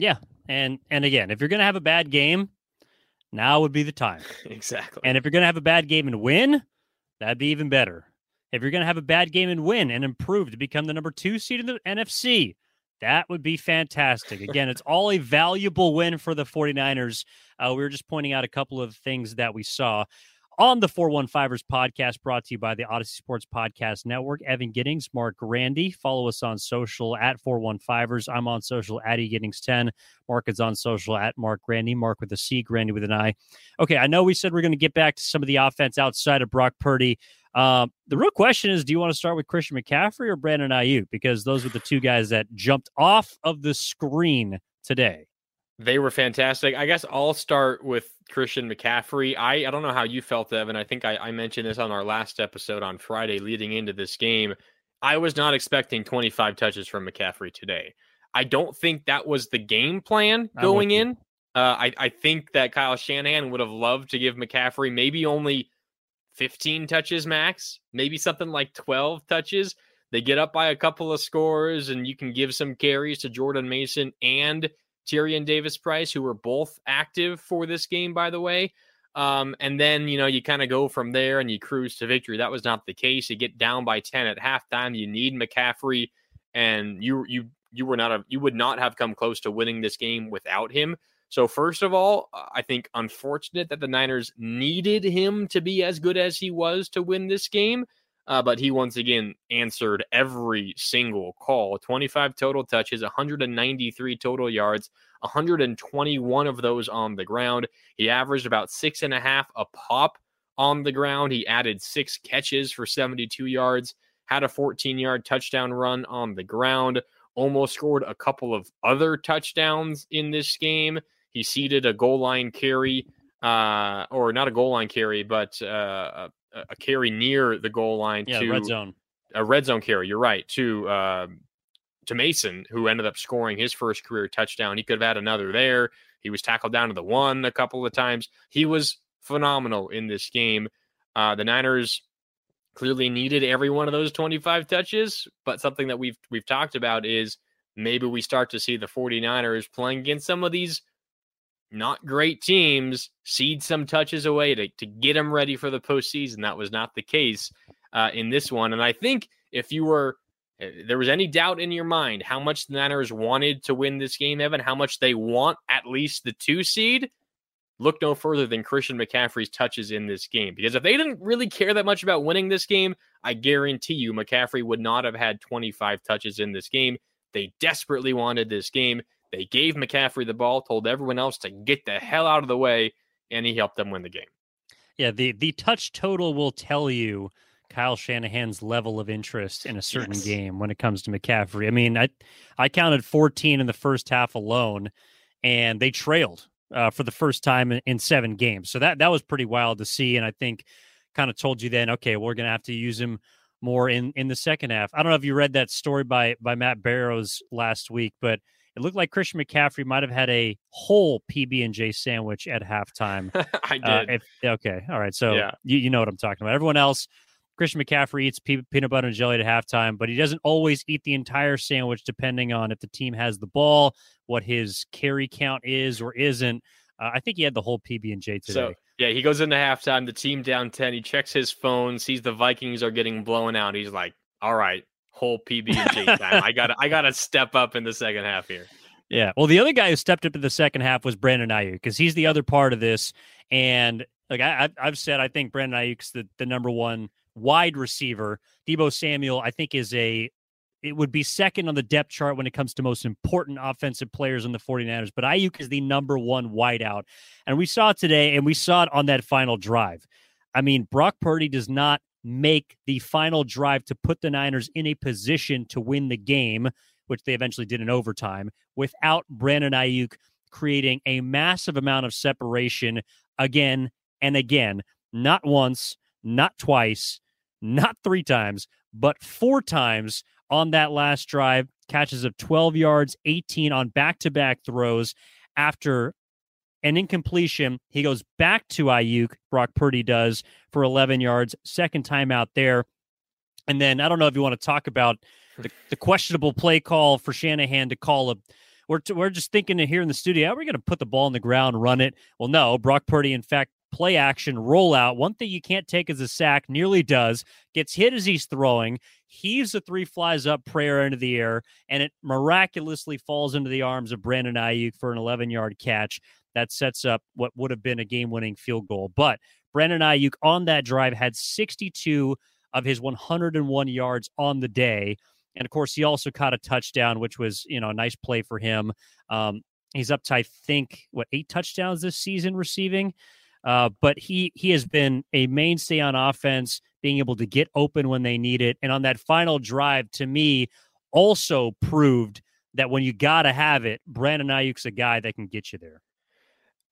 Yeah. And and again, if you're gonna have a bad game, now would be the time. exactly. And if you're gonna have a bad game and win, that'd be even better. If you're gonna have a bad game and win and improve to become the number two seed in the NFC, that would be fantastic. Again, it's all a valuable win for the 49ers. Uh, we were just pointing out a couple of things that we saw on the 415ers podcast brought to you by the Audacy Sports Podcast Network. Evan Giddings, Mark Grandi. Follow us on social at 415ers. I'm on social at eGiddings10. Mark is on social at Mark Grandi. Mark with a C, Grandi with an I. Okay, I know we said we're going to get back to some of the offense outside of Brock Purdy. Um, the real question is, do you want to start with Christian McCaffrey or Brandon Aiyuk? Because those were the two guys that jumped off of the screen today. They were fantastic. I guess I'll start with Christian McCaffrey. I, I don't know how you felt, Evan. I think I, I mentioned this on our last episode on Friday leading into this game. I was not expecting 25 touches from McCaffrey today. I don't think that was the game plan going in. Uh, I, I think that Kyle Shanahan would have loved to give McCaffrey maybe only 15 touches max, maybe something like 12 touches. They get up by a couple of scores, and you can give some carries to Jordan Mason and Tyrion Davis Price, who were both active for this game, by the way. Um, and then, you know, you kind of go from there and you cruise to victory. That was not the case. You get down by 10 at halftime. You need McCaffrey, and you you you were not a you would not have come close to winning this game without him. So, first of all, I think unfortunate that the Niners needed him to be as good as he was to win this game. Uh, but he once again answered every single call 25 total touches, 193 total yards, 121 of those on the ground. He averaged about six and a half a pop on the ground. He added six catches for 72 yards, had a 14 yard touchdown run on the ground, almost scored a couple of other touchdowns in this game. He ceded a goal line carry, uh, or not a goal line carry, but uh, a, carry near the goal line yeah, to red zone. A red zone carry. You're right to uh, to Mason, who ended up scoring his first career touchdown. He could have had another there. He was tackled down to the one a couple of times. He was phenomenal in this game. Uh, the Niners clearly needed every one of those 25 touches, but something that we've we've talked about is maybe we start to see the 49ers playing against some of these not great teams cede some touches away to, to get them ready for the postseason. That was not the case uh, in this one. And I think if you were, if there was any doubt in your mind how much the Niners wanted to win this game, Evan, how much they want at least the two seed, look no further than Christian McCaffrey's touches in this game. Because if they didn't really care that much about winning this game, I guarantee you McCaffrey would not have had 25 touches in this game. They desperately wanted this game. They gave McCaffrey the ball, told everyone else to get the hell out of the way, and he helped them win the game. Yeah, the the touch total will tell you Kyle Shanahan's level of interest in a certain yes. game when it comes to McCaffrey. I mean, I I counted 14 in the first half alone, and they trailed uh, for the first time in, in seven games. So that that was pretty wild to see, and I think kind of told you then, okay, we're gonna have to use him more in in the second half. I don't know if you read that story by by Matt Barrows last week, but it looked like Christian McCaffrey might have had a whole PB and J sandwich at halftime. I did. Uh, if, okay, all right. So yeah. you you know what I'm talking about. Everyone else, Christian McCaffrey eats pe- peanut butter and jelly at halftime, but he doesn't always eat the entire sandwich, depending on if the team has the ball, what his carry count is or isn't. Uh, I think he had the whole PB and J today. So yeah, he goes into halftime. The team down ten. He checks his phone, sees the Vikings are getting blown out. He's like, "All right, whole PB and J time. I got I got to step up in the second half here. Yeah. Well, the other guy who stepped up in the second half was Brandon Aiyuk because he's the other part of this. And like I, I've said, I think Brandon Aiyuk's the, the number one wide receiver. Deebo Samuel, I think, is a it would be second on the depth chart when it comes to most important offensive players in the 49ers. But Aiyuk is the number one wideout. And we saw it today, and we saw it on that final drive. I mean, Brock Purdy does not make the final drive to put the Niners in a position to win the game, which they eventually did in overtime, without Brandon Aiyuk creating a massive amount of separation again and again, not once, not twice, not three times, but four times on that last drive. Catches of 12 yards, 18 on back to back throws after an incompletion. He goes back to Aiyuk, Brock Purdy does for 11 yards. Second time out there. And then I don't know if you want to talk about the, the questionable play call for Shanahan to call a. We're, t- we're just thinking here in the studio, are we going to put the ball on the ground, run it? Well, no. Brock Purdy, in fact, play action rollout. One thing you can't take is a sack, nearly does, gets hit as he's throwing, heaves the three flies up prayer into the air, and it miraculously falls into the arms of Brandon Aiyuk for an 11 yard catch that sets up what would have been a game winning field goal. But Brandon Aiyuk on that drive had 62 of his 101 yards on the day. And of course, he also caught a touchdown, which was, you know, a nice play for him. Um, he's up to, I think, what, eight touchdowns this season receiving. Uh, but he he has been a mainstay on offense, being able to get open when they need it. And on that final drive, to me, also proved that when you gotta have it, Brandon Aiyuk's a guy that can get you there.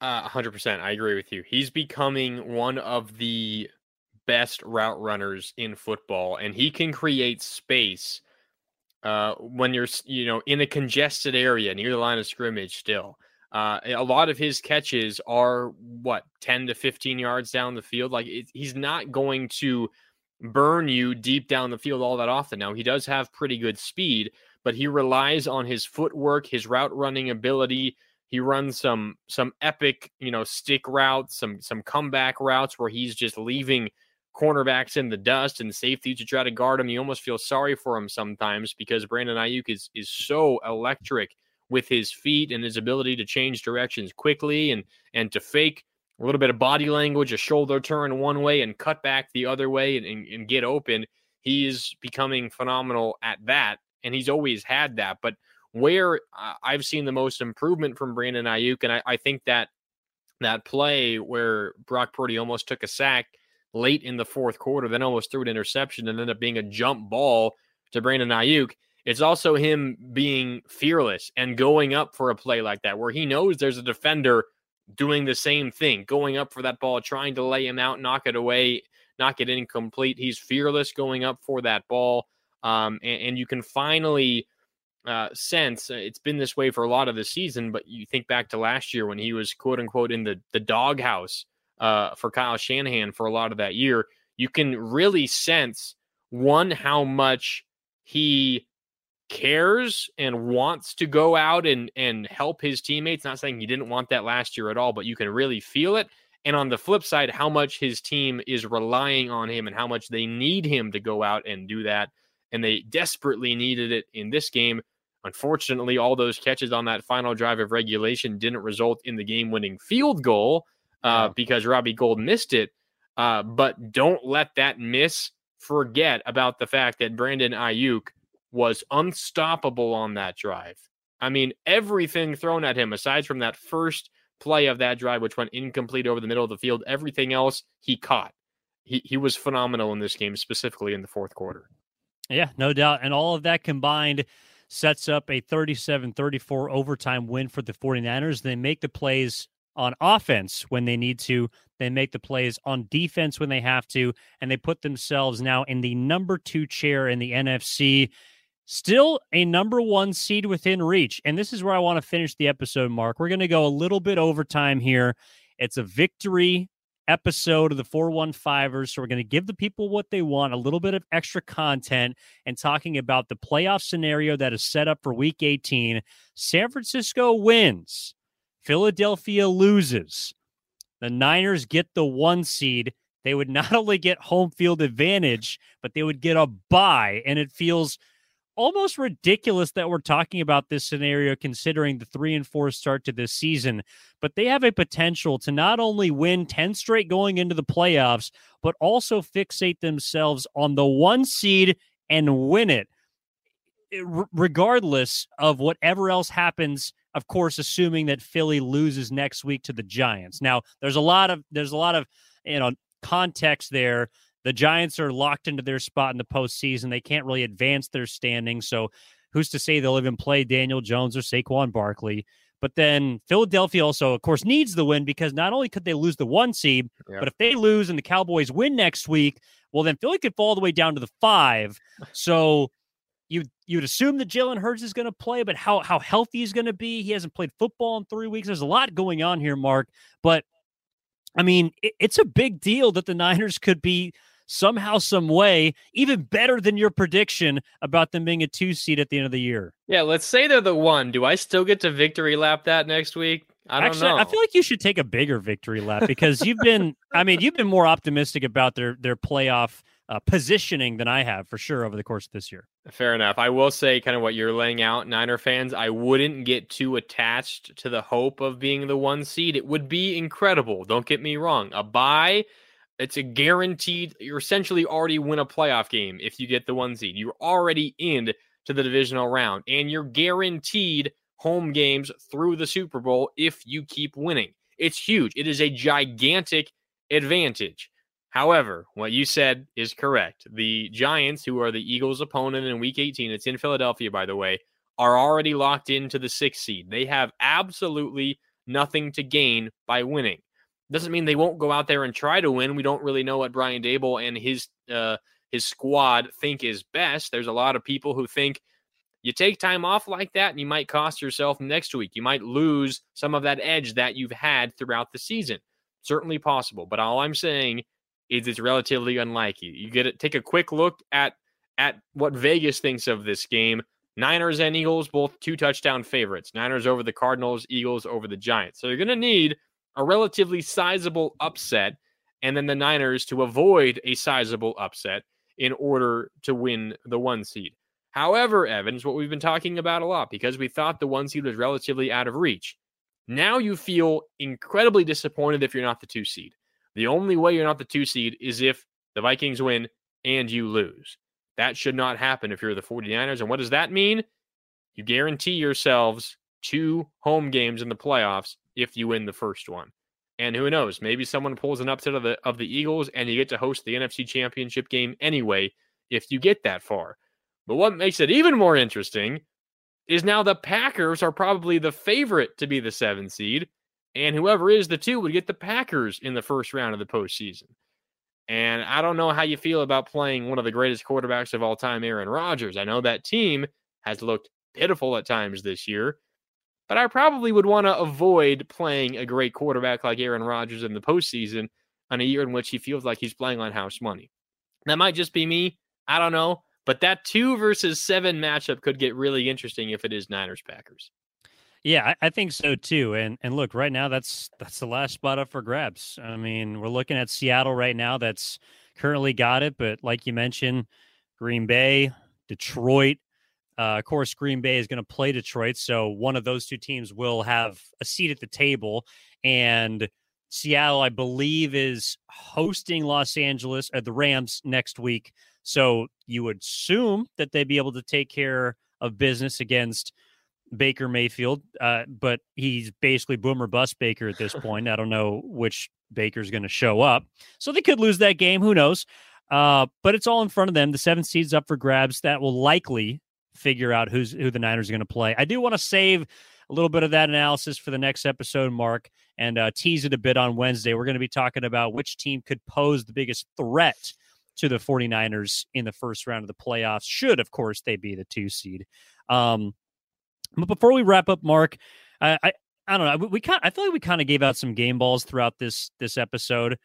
Uh, 100%. I agree with you. He's becoming one of the best route runners in football, and he can create space uh, when you're, you know, in a congested area near the line of scrimmage still. Uh, a lot of his catches are what 10 to 15 yards down the field. Like it, he's not going to burn you deep down the field all that often. Now he does have pretty good speed, but he relies on his footwork, his route running ability. He runs some some epic, you know, stick routes, some some comeback routes where he's just leaving cornerbacks in the dust and safety to try to guard him. You almost feel sorry for him sometimes because Brandon Aiyuk is is so electric with his feet and his ability to change directions quickly and and to fake a little bit of body language, a shoulder turn one way and cut back the other way and, and, and get open. He is becoming phenomenal at that, and he's always had that. But where I've seen the most improvement from Brandon Aiyuk, and I, I think that that play where Brock Purdy almost took a sack late in the fourth quarter, then almost threw an interception and ended up being a jump ball to Brandon Aiyuk. It's also him being fearless and going up for a play like that, where he knows there's a defender doing the same thing, going up for that ball, trying to lay him out, knock it away, knock it incomplete. He's fearless going up for that ball. Um, and, and, you can finally uh, sense uh, it's been this way for a lot of the season, but you think back to last year when he was quote unquote in the, the doghouse uh, for Kyle Shanahan for a lot of that year. You can really sense one, how much he cares and wants to go out and and help his teammates. Not saying he didn't want that last year at all, but you can really feel it. And on the flip side, how much his team is relying on him and how much they need him to go out and do that. And they desperately needed it in this game. Unfortunately, all those catches on that final drive of regulation didn't result in the game winning field goal uh, because Robbie Gould missed it. Uh, but don't let that miss forget about the fact that Brandon Aiyuk was unstoppable on that drive. I mean, everything thrown at him, aside from that first play of that drive, which went incomplete over the middle of the field, everything else he caught. He, he was phenomenal in this game, specifically in the fourth quarter. Yeah, no doubt. And all of that combined sets up a 37 34 overtime win for the 49ers. They make the plays on offense when they need to. They make the plays on defense when they have to. And they put themselves now in the number two chair in the NFC. Still a number one seed within reach. And this is where I want to finish the episode, Mark. We're going to go a little bit overtime here. It's a victory episode of the 415ers. So we're going to give the people what they want, a little bit of extra content, and talking about the playoff scenario that is set up for week 18. San Francisco wins, Philadelphia loses. The Niners get the one seed. They would not only get home field advantage, but they would get a bye. And it feels almost ridiculous that we're talking about this scenario considering the three and four start to this season. But they have a potential to not only win 10 straight going into the playoffs, but also fixate themselves on the one seed and win it. Eh, regardless of whatever else happens, of course, assuming that Philly loses next week to the Giants. Now, there's a lot of there's a lot of you know context there the Giants are locked into their spot in the postseason. They can't really advance their standing. So who's to say they'll even play Daniel Jones or Saquon Barkley? But then Philadelphia also, of course, needs the win because not only could they lose the one seed, yeah. but if they lose and the Cowboys win next week, well, then Philly could fall all the way down to the five. So you you'd assume that Jalen Hurts is going to play, but how how healthy he's going to be? He hasn't played football in three weeks. There's a lot going on here, Mark. But I mean, it, it's a big deal that the Niners could be somehow, some way, even better than your prediction about them being a two seed at the end of the year. Yeah, let's say they're the one. Do I still get to victory lap that next week? I don't Actually, know. I feel like you should take a bigger victory lap because you've been, I mean, you've been more optimistic about their their playoff uh, positioning than I have for sure over the course of this year. Fair enough. I will say, kind of what you're laying out, Niner fans. I wouldn't get too attached to the hope of being the one seed. It would be incredible. Don't get me wrong. A bye it's a guaranteed. You're essentially already win a playoff game if you get the one seed. You're already in to the divisional round, and you're guaranteed home games through the Super Bowl if you keep winning. It's huge. It is a gigantic advantage. However, what you said is correct. The Giants, who are the Eagles' opponent in Week 18, it's in Philadelphia, by the way, are already locked into the sixth seed. They have absolutely nothing to gain by winning. Doesn't mean they won't go out there and try to win. We don't really know what Brian Daboll and his uh, his squad think is best. There's a lot of people who think you take time off like that and you might cost yourself next week. You might lose some of that edge that you've had throughout the season. Certainly possible, but all I'm saying is it's relatively unlikely. You get it. Take a quick look at at what Vegas thinks of this game. Niners and Eagles, both two touchdown favorites. Niners over the Cardinals, Eagles over the Giants. So you're going to need a relatively sizable upset, and then the Niners to avoid a sizable upset in order to win the one seed. However, Evans, what we've been talking about a lot because we thought the one seed was relatively out of reach. Now you feel incredibly disappointed if you're not the two seed. The only way you're not the two seed is if the Vikings win and you lose. That should not happen if you're the 49ers. And what does that mean? You guarantee yourselves two home games in the playoffs if you win the first one. And who knows, maybe someone pulls an upset of the of the Eagles and you get to host the NFC Championship game anyway if you get that far. But what makes it even more interesting is now the Packers are probably the favorite to be the seven seed, and whoever is the two would get the Packers in the first round of the postseason. And I don't know how you feel about playing one of the greatest quarterbacks of all time, Aaron Rodgers. I know that team has looked pitiful at times this year, but I probably would want to avoid playing a great quarterback like Aaron Rodgers in the postseason on a year in which he feels like he's playing on house money. That might just be me. I don't know. But that two versus seven matchup could get really interesting if it is Niners Packers. Yeah, I, think so too. And and look, right now that's that's the last spot up for grabs. I mean, we're looking at Seattle right now that's currently got it, but like you mentioned, Green Bay, Detroit, uh, of course, Green Bay is going to play Detroit, so one of those two teams will have a seat at the table. And Seattle, I believe, is hosting Los Angeles or uh, the Rams next week. So you would assume that they'd be able to take care of business against Baker Mayfield, uh, but he's basically boomer bust Baker at this point. I don't know which Baker's going to show up, so they could lose that game. Who knows? Uh, but it's all in front of them. The seven seeds up for grabs. That will likely figure out who's who the Niners are going to play. I do want to save a little bit of that analysis for the next episode, Mark, and uh, tease it a bit on Wednesday. We're going to be talking about which team could pose the biggest threat to the 49ers in the first round of the playoffs, should, of course, they be the two seed. Um, but before we wrap up, Mark, I, I, I don't know. We, we kind I feel like we kind of gave out some game balls throughout this this episode.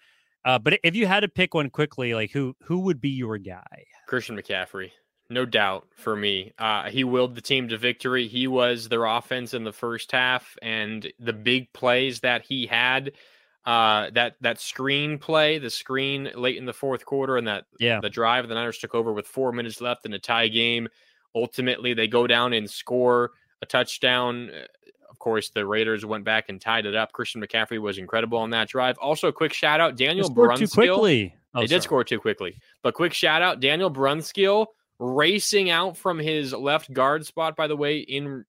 Uh, but if you had to pick one quickly, like who who would be your guy? Christian McCaffrey no doubt for me. Uh, he willed the team to victory. He was their offense in the first half, and the big plays that he had, uh, that that screen play, the screen late in the fourth quarter, and that yeah. the drive the Niners took over with four minutes left in a tie game Ultimately, they go down and score a touchdown. Of course, the Raiders went back and tied it up. Christian McCaffrey was incredible on that drive. Also, a quick shout out Daniel Brunskill. Too quickly. Oh, they sorry. did score too quickly. But quick shout out Daniel Brunskill racing out from his left guard spot, by the way, in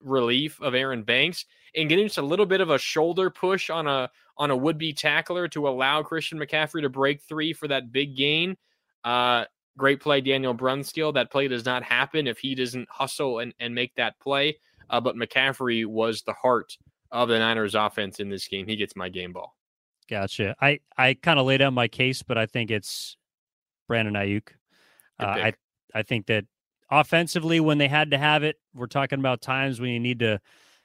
relief of Aaron Banks and getting just a little bit of a shoulder push on a on a would be tackler to allow Christian McCaffrey to break three for that big gain. Uh, great play, Daniel Brunskill. That play does not happen if he doesn't hustle and, and make that play. Uh, but McCaffrey was the heart of the Niners offense in this game. He gets my game ball. Gotcha. I, I kind of laid out my case, but I think it's Brandon Aiyuk. Uh, I I think that offensively, when they had to have it, we're talking about times when you need to,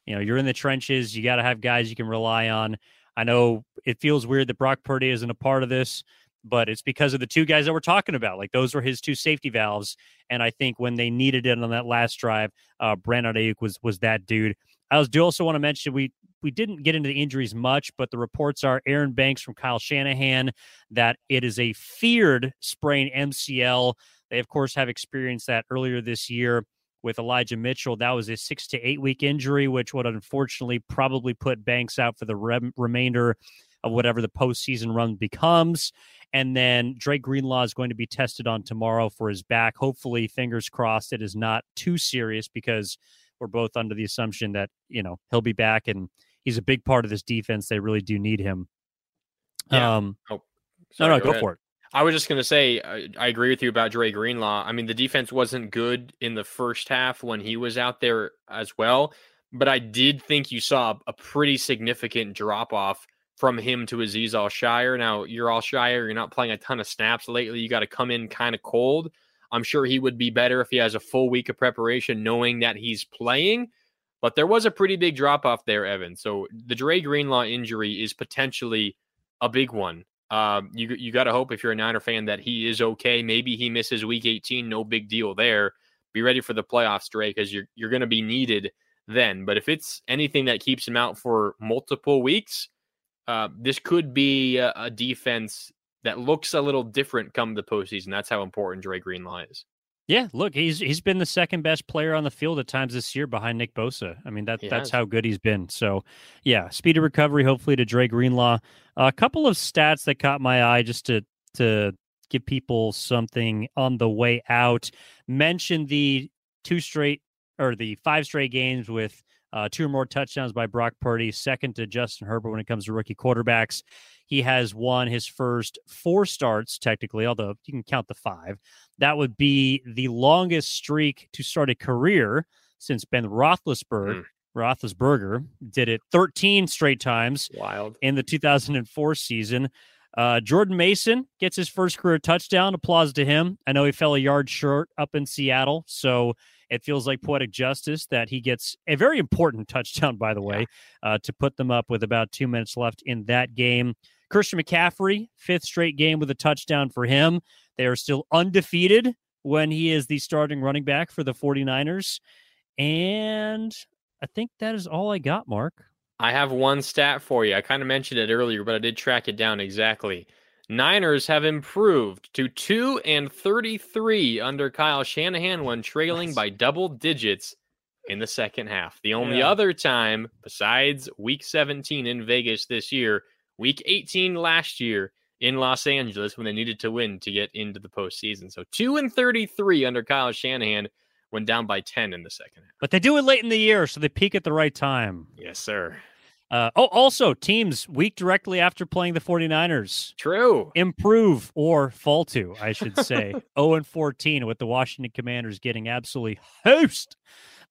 you know, you're in the trenches. You got to have guys you can rely on. I know it feels weird that Brock Purdy isn't a part of this, but it's because of the two guys that we're talking about. Like those were his two safety valves, and I think when they needed it on that last drive, uh, Brandon Aiyuk was was that dude. I was do also want to mention we we didn't get into the injuries much, but the reports are Aaron Banks from Kyle Shanahan that it is a feared sprain MCL. They, of course, have experienced that earlier this year with Elijah Mitchell. That was a six to eight week injury, which would unfortunately probably put Banks out for the re- remainder of whatever the postseason run becomes. And then Dre Greenlaw is going to be tested on tomorrow for his back. Hopefully, fingers crossed, it is not too serious because we're both under the assumption that, you know, he'll be back and he's a big part of this defense. They really do need him. Yeah. Um, oh, sorry, no, no, go, go for it. I was just going to say, I, I, agree with you about Dre Greenlaw. I mean, the defense wasn't good in the first half when he was out there as well, but I did think you saw a pretty significant drop off from him to Azeez Al-Shaair. Now, you're Al-Shaair, you're not playing a ton of snaps lately. You got to come in kind of cold. I'm sure he would be better if he has a full week of preparation, knowing that he's playing. But there was a pretty big drop off there, Evan. So the Dre Greenlaw injury is potentially a big one um, you you got to hope if you're a Niner fan that he is okay. Maybe he misses Week 18, no big deal there. Be ready for the playoffs, Dre, because you're you're going to be needed then. But if it's anything that keeps him out for multiple weeks, uh, this could be a, a, defense that looks a little different come the postseason. That's how important Dre Greenlaw is. Yeah, look, he's he's been the second best player on the field at times this year behind Nick Bosa. I mean that that's how good he's been. So, yeah, speed of recovery hopefully to Dre Greenlaw. A couple of stats that caught my eye just to to give people something on the way out. Mentioned the two straight or the five straight games with uh, two or more touchdowns by Brock Purdy, second to Justin Herbert when it comes to rookie quarterbacks. He has won his first four starts, technically, although you can count the five. That would be the longest streak to start a career since Ben Roethlisberger. Mm. Roethlisberger did it 13 straight times. Wild. In the 2004 season. Uh, Jordan Mason gets his first career touchdown. Applause to him. I know he fell a yard short up in Seattle, so it feels like poetic justice that he gets a very important touchdown, by the way, uh, to put them up with about two minutes left in that game. Christian McCaffrey, fifth straight game with a touchdown for him. They are still undefeated when he is the starting running back for the 49ers. And I think that is all I got, Mark. I have one stat for you. I kind of mentioned it earlier, but I did track it down exactly. Niners have improved to 2 and 33 under Kyle Shanahan when trailing by double digits in the second half. The only yeah. other time besides week 17 in Vegas this year week 18 last year in Los Angeles when they needed to win to get into the postseason. So 2 and 33 under Kyle Shanahan went down by 10 in the second half. But they do it late in the year, so they peak at the right time. Yes, sir. Uh, oh, also, teams week directly after playing the 49ers. True. Improve or fall to, I should say. 0 and 14 with the Washington Commanders getting absolutely host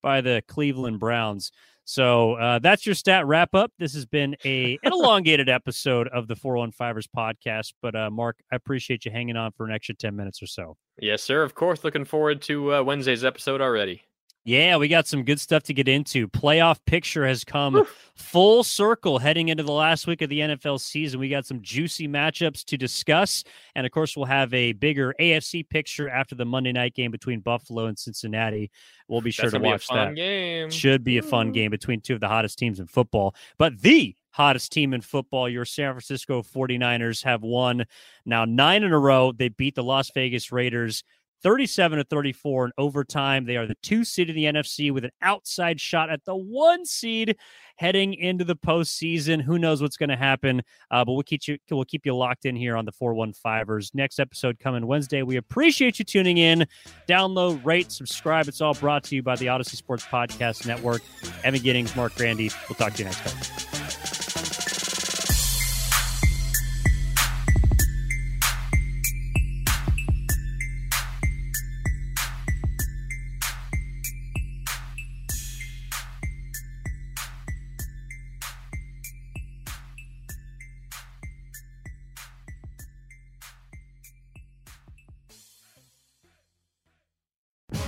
by the Cleveland Browns. So uh, that's your stat wrap up. This has been a an elongated episode of the 415ers podcast. But uh, Mark, I appreciate you hanging on for an extra 10 minutes or so. Yes, sir. Of course. Looking forward to uh, Wednesday's episode already. Yeah, we got some good stuff to get into. Playoff picture has come full circle heading into the last week of the NFL season. We got some juicy matchups to discuss. And of course, we'll have a bigger AFC picture after the Monday night game between Buffalo and Cincinnati. We'll be sure That's to watch that. Game. Should be a fun game between two of the hottest teams in football. But the hottest team in football, your San Francisco 49ers, have won now nine in a row. They beat the Las Vegas Raiders 37 to 34 in overtime. They are the two seed in the NFC with an outside shot at the one seed heading into the postseason. Who knows what's going to happen? Uh, but we'll keep you we'll keep you locked in here on the 415ers. Next episode coming Wednesday. We appreciate you tuning in. Download, rate, subscribe. It's all brought to you by the Audacy Sports Podcast Network. Evan Giddings, Mark Grandi. We'll talk to you next time.